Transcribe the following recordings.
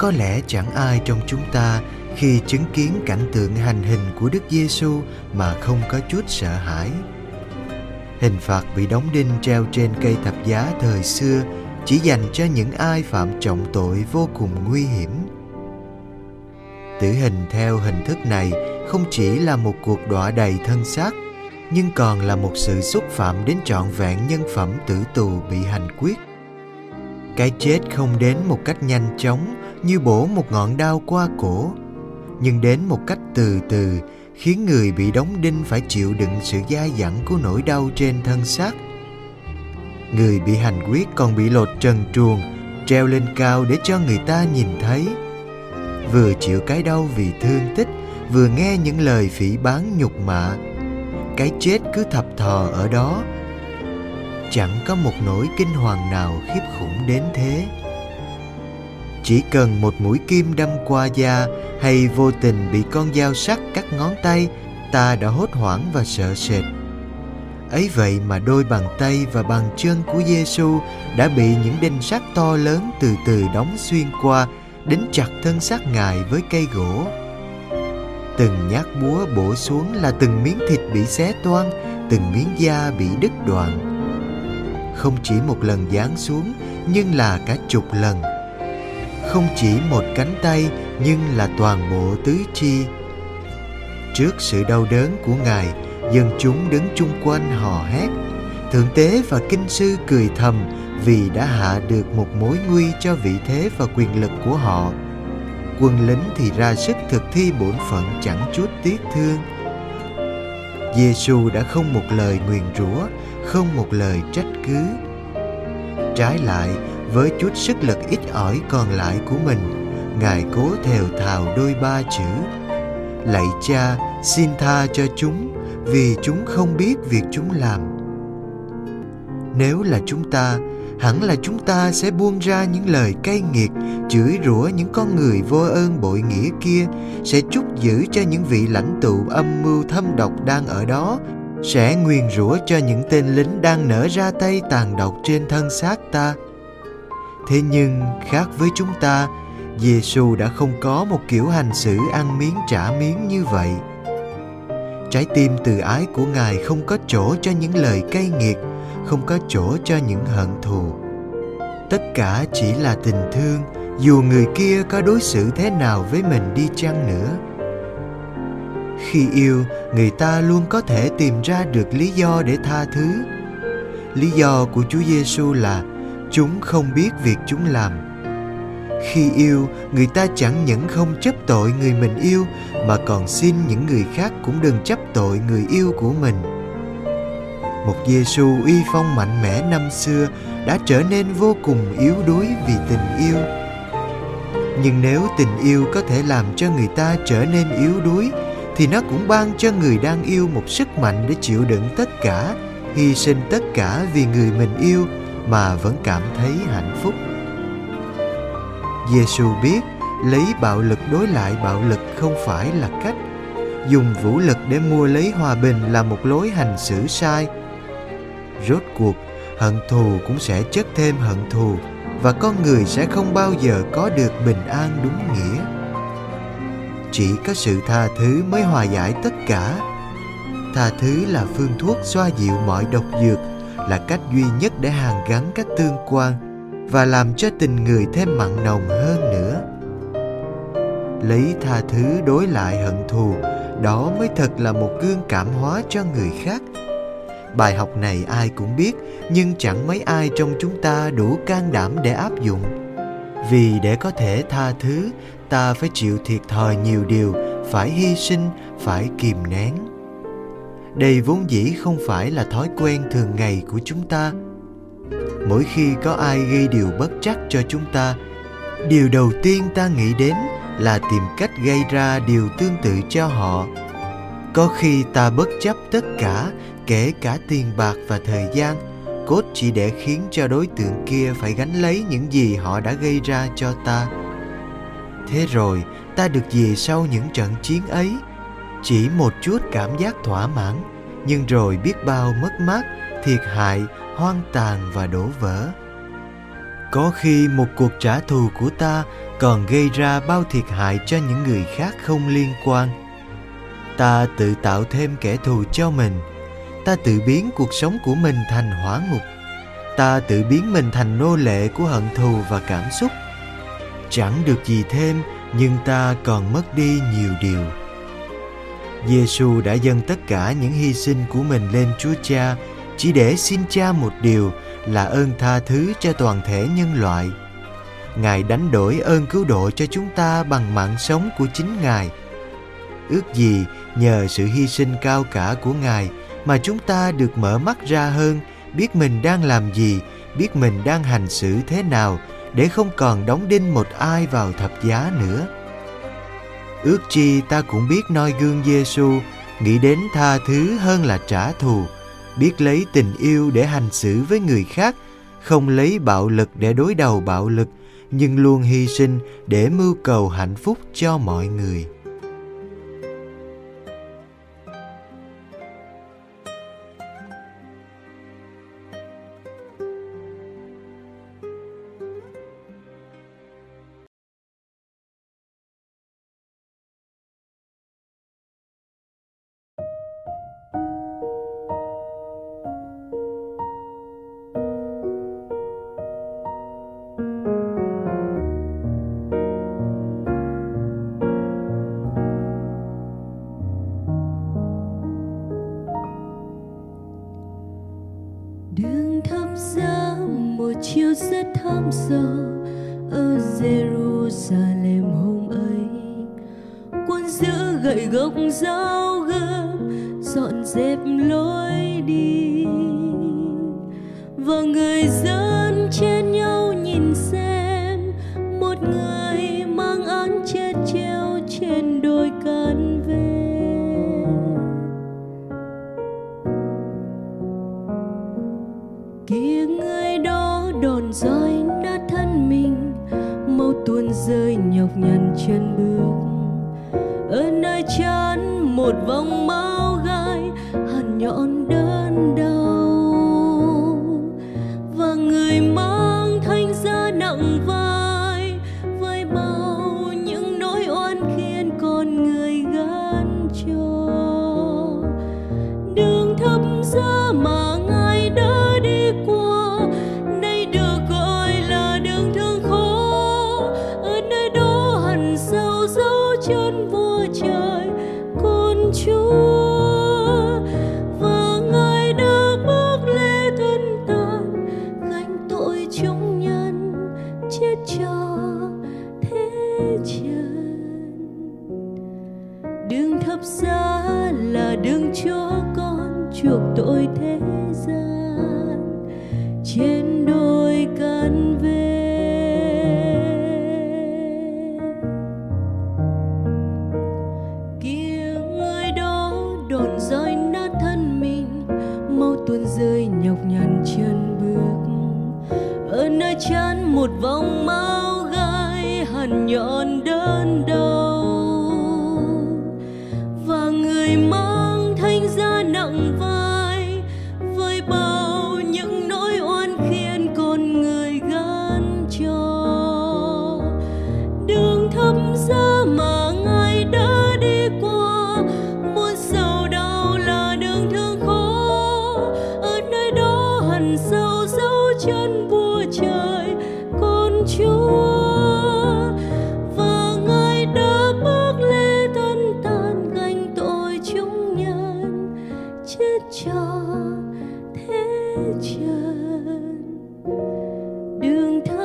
Có lẽ chẳng ai trong chúng ta khi chứng kiến cảnh tượng hành hình của Đức Giêsu mà không có chút sợ hãi. Hình phạt bị đóng đinh treo trên cây thập giá thời xưa chỉ dành cho những ai phạm trọng tội vô cùng nguy hiểm. Tử hình theo hình thức này không chỉ là một cuộc đọa đầy thân xác, nhưng còn là một sự xúc phạm đến trọn vẹn nhân phẩm tử tù bị hành quyết cái chết không đến một cách nhanh chóng như bổ một ngọn đao qua cổ. Nhưng đến một cách từ từ, khiến người bị đóng đinh phải chịu đựng sự dai dẳng của nỗi đau trên thân xác. Người bị hành quyết còn bị lột trần truồng, treo lên cao để cho người ta nhìn thấy. Vừa chịu cái đau vì thương tích, vừa nghe những lời phỉ báng nhục mạ. Cái chết cứ thập thò ở đó. Chẳng có một nỗi kinh hoàng nào khiếp khủng đến thế chỉ cần một mũi kim đâm qua da hay vô tình bị con dao sắc cắt ngón tay, ta đã hốt hoảng và sợ sệt. Ấy vậy mà đôi bàn tay và bàn chân của Giêsu đã bị những đinh sắt to lớn từ từ đóng xuyên qua đến chặt thân xác ngài với cây gỗ. Từng nhát búa bổ xuống là từng miếng thịt bị xé toang từng miếng da bị đứt đoạn. Không chỉ một lần giáng xuống, nhưng là cả chục lần không chỉ một cánh tay nhưng là toàn bộ tứ chi. Trước sự đau đớn của ngài, dân chúng đứng chung quanh hò hét. Thượng tế và kinh sư cười thầm vì đã hạ được một mối nguy cho vị thế và quyền lực của họ. Quân lính thì ra sức thực thi bổn phận chẳng chút tiếc thương. Giêsu đã không một lời nguyền rủa, không một lời trách cứ. Trái lại với chút sức lực ít ỏi còn lại của mình, ngài cố thều thào đôi ba chữ. Lạy cha, xin tha cho chúng, vì chúng không biết việc chúng làm. Nếu là chúng ta, hẳn là chúng ta sẽ buông ra những lời cay nghiệt, chửi rủa những con người vô ơn bội nghĩa kia, sẽ chúc giữ cho những vị lãnh tụ âm mưu thâm độc đang ở đó, sẽ nguyền rủa cho những tên lính đang nở ra tay tàn độc trên thân xác ta thế nhưng khác với chúng ta Giêsu đã không có một kiểu hành xử ăn miếng trả miếng như vậy. Trái tim từ ái của ngài không có chỗ cho những lời cay nghiệt, không có chỗ cho những hận thù. Tất cả chỉ là tình thương, dù người kia có đối xử thế nào với mình đi chăng nữa. Khi yêu, người ta luôn có thể tìm ra được lý do để tha thứ. Lý do của chúa giêsu là chúng không biết việc chúng làm. Khi yêu, người ta chẳng những không chấp tội người mình yêu, mà còn xin những người khác cũng đừng chấp tội người yêu của mình. Một Giêsu uy phong mạnh mẽ năm xưa đã trở nên vô cùng yếu đuối vì tình yêu. Nhưng nếu tình yêu có thể làm cho người ta trở nên yếu đuối, thì nó cũng ban cho người đang yêu một sức mạnh để chịu đựng tất cả, hy sinh tất cả vì người mình yêu mà vẫn cảm thấy hạnh phúc. Giêsu biết lấy bạo lực đối lại bạo lực không phải là cách. Dùng vũ lực để mua lấy hòa bình là một lối hành xử sai. Rốt cuộc, hận thù cũng sẽ chất thêm hận thù và con người sẽ không bao giờ có được bình an đúng nghĩa. Chỉ có sự tha thứ mới hòa giải tất cả. Tha thứ là phương thuốc xoa dịu mọi độc dược là cách duy nhất để hàn gắn các tương quan và làm cho tình người thêm mặn nồng hơn nữa. Lấy tha thứ đối lại hận thù, đó mới thật là một gương cảm hóa cho người khác. Bài học này ai cũng biết, nhưng chẳng mấy ai trong chúng ta đủ can đảm để áp dụng. Vì để có thể tha thứ, ta phải chịu thiệt thòi nhiều điều, phải hy sinh, phải kìm nén đây vốn dĩ không phải là thói quen thường ngày của chúng ta. Mỗi khi có ai gây điều bất trắc cho chúng ta, điều đầu tiên ta nghĩ đến là tìm cách gây ra điều tương tự cho họ. Có khi ta bất chấp tất cả, kể cả tiền bạc và thời gian, cốt chỉ để khiến cho đối tượng kia phải gánh lấy những gì họ đã gây ra cho ta. Thế rồi, ta được gì sau những trận chiến ấy chỉ một chút cảm giác thỏa mãn, nhưng rồi biết bao mất mát, thiệt hại, hoang tàn và đổ vỡ. Có khi một cuộc trả thù của ta còn gây ra bao thiệt hại cho những người khác không liên quan. Ta tự tạo thêm kẻ thù cho mình. Ta tự biến cuộc sống của mình thành hỏa ngục. Ta tự biến mình thành nô lệ của hận thù và cảm xúc. Chẳng được gì thêm, nhưng ta còn mất đi nhiều điều. Giêsu đã dâng tất cả những hy sinh của mình lên Chúa Cha chỉ để xin Cha một điều là ơn tha thứ cho toàn thể nhân loại. Ngài đánh đổi ơn cứu độ cho chúng ta bằng mạng sống của chính Ngài. Ước gì nhờ sự hy sinh cao cả của Ngài mà chúng ta được mở mắt ra hơn, biết mình đang làm gì, biết mình đang hành xử thế nào để không còn đóng đinh một ai vào thập giá nữa. Ước chi ta cũng biết noi gương Giêsu, nghĩ đến tha thứ hơn là trả thù, biết lấy tình yêu để hành xử với người khác, không lấy bạo lực để đối đầu bạo lực, nhưng luôn hy sinh để mưu cầu hạnh phúc cho mọi người. Rất thăm ở Jerusalem hôm ấy. Quân giữ gậy gốc dao gươm dọn dẹp lối đi. Và người dân chân thập giá là đường chúa con chuộc tội thế gian. Trên đôi căn về kia người đó đồn roi nát thân mình mau tuôn rơi nhọc nhằn chân bước. Ở nơi chán một vòng máu gai, hằn nhọn và người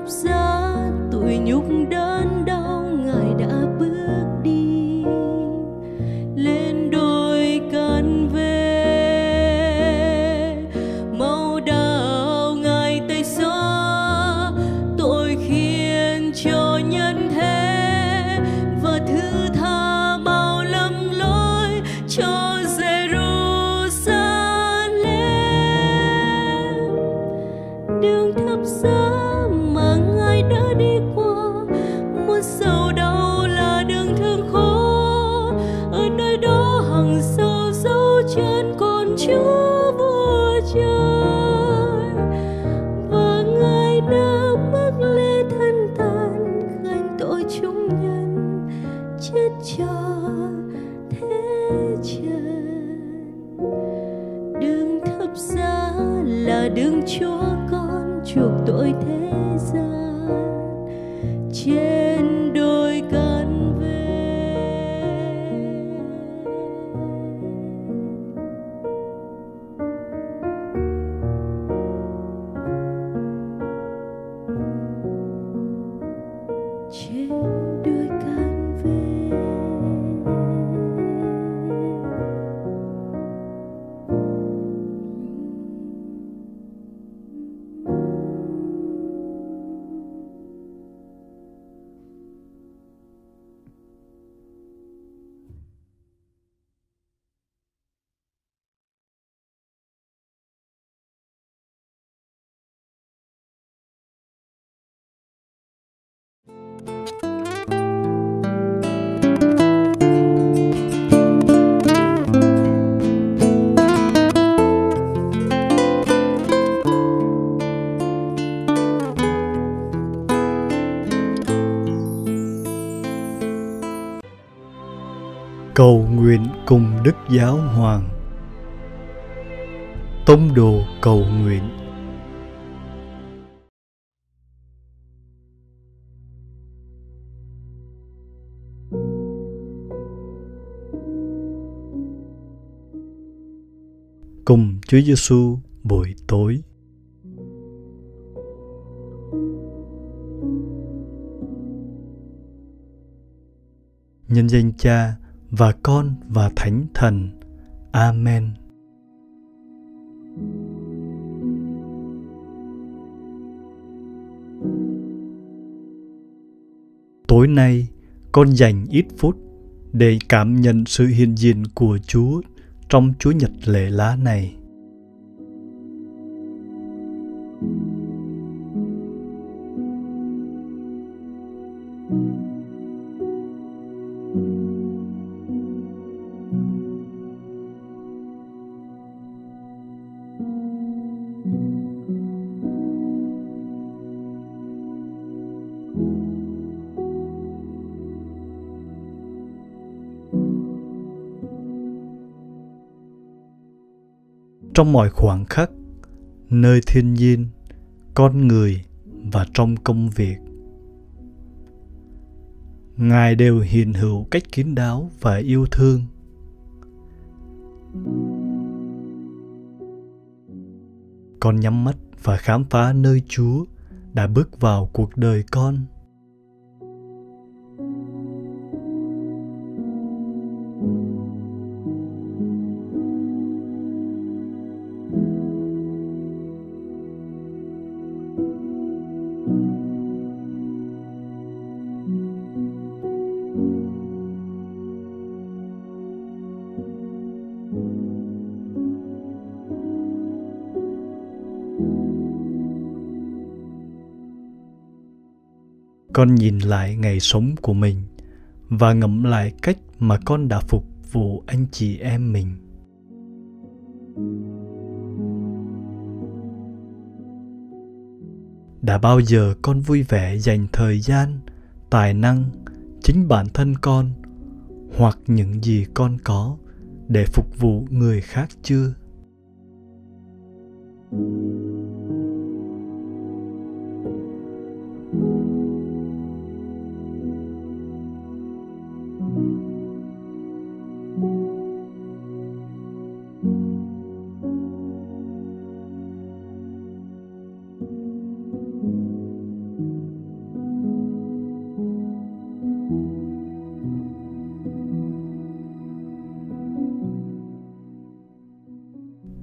đường giá tội nhục đớn đau. Giáo Hoàng. Tông đồ cầu nguyện. Cùng Chúa Giêsu buổi tối. Nhân danh Cha và Con và Thánh Thần. Amen. Tối nay, con dành ít phút để cảm nhận sự hiện diện của Chúa trong Chúa Nhật lễ lá này. Trong mọi khoảng khắc, nơi thiên nhiên, con người và trong công việc. Ngài đều hiện hữu cách kín đáo và yêu thương. Con nhắm mắt và khám phá nơi chúa đã bước vào cuộc đời con. Con nhìn lại ngày sống của mình và ngẫm lại cách mà con đã phục vụ anh chị em mình. Đã bao giờ con vui vẻ dành thời gian, tài năng, chính bản thân con hoặc những gì con có để phục vụ người khác chưa?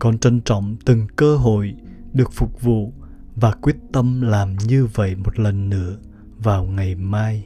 Con trân trọng từng cơ hội được phục vụ và quyết tâm làm như vậy một lần nữa vào ngày mai.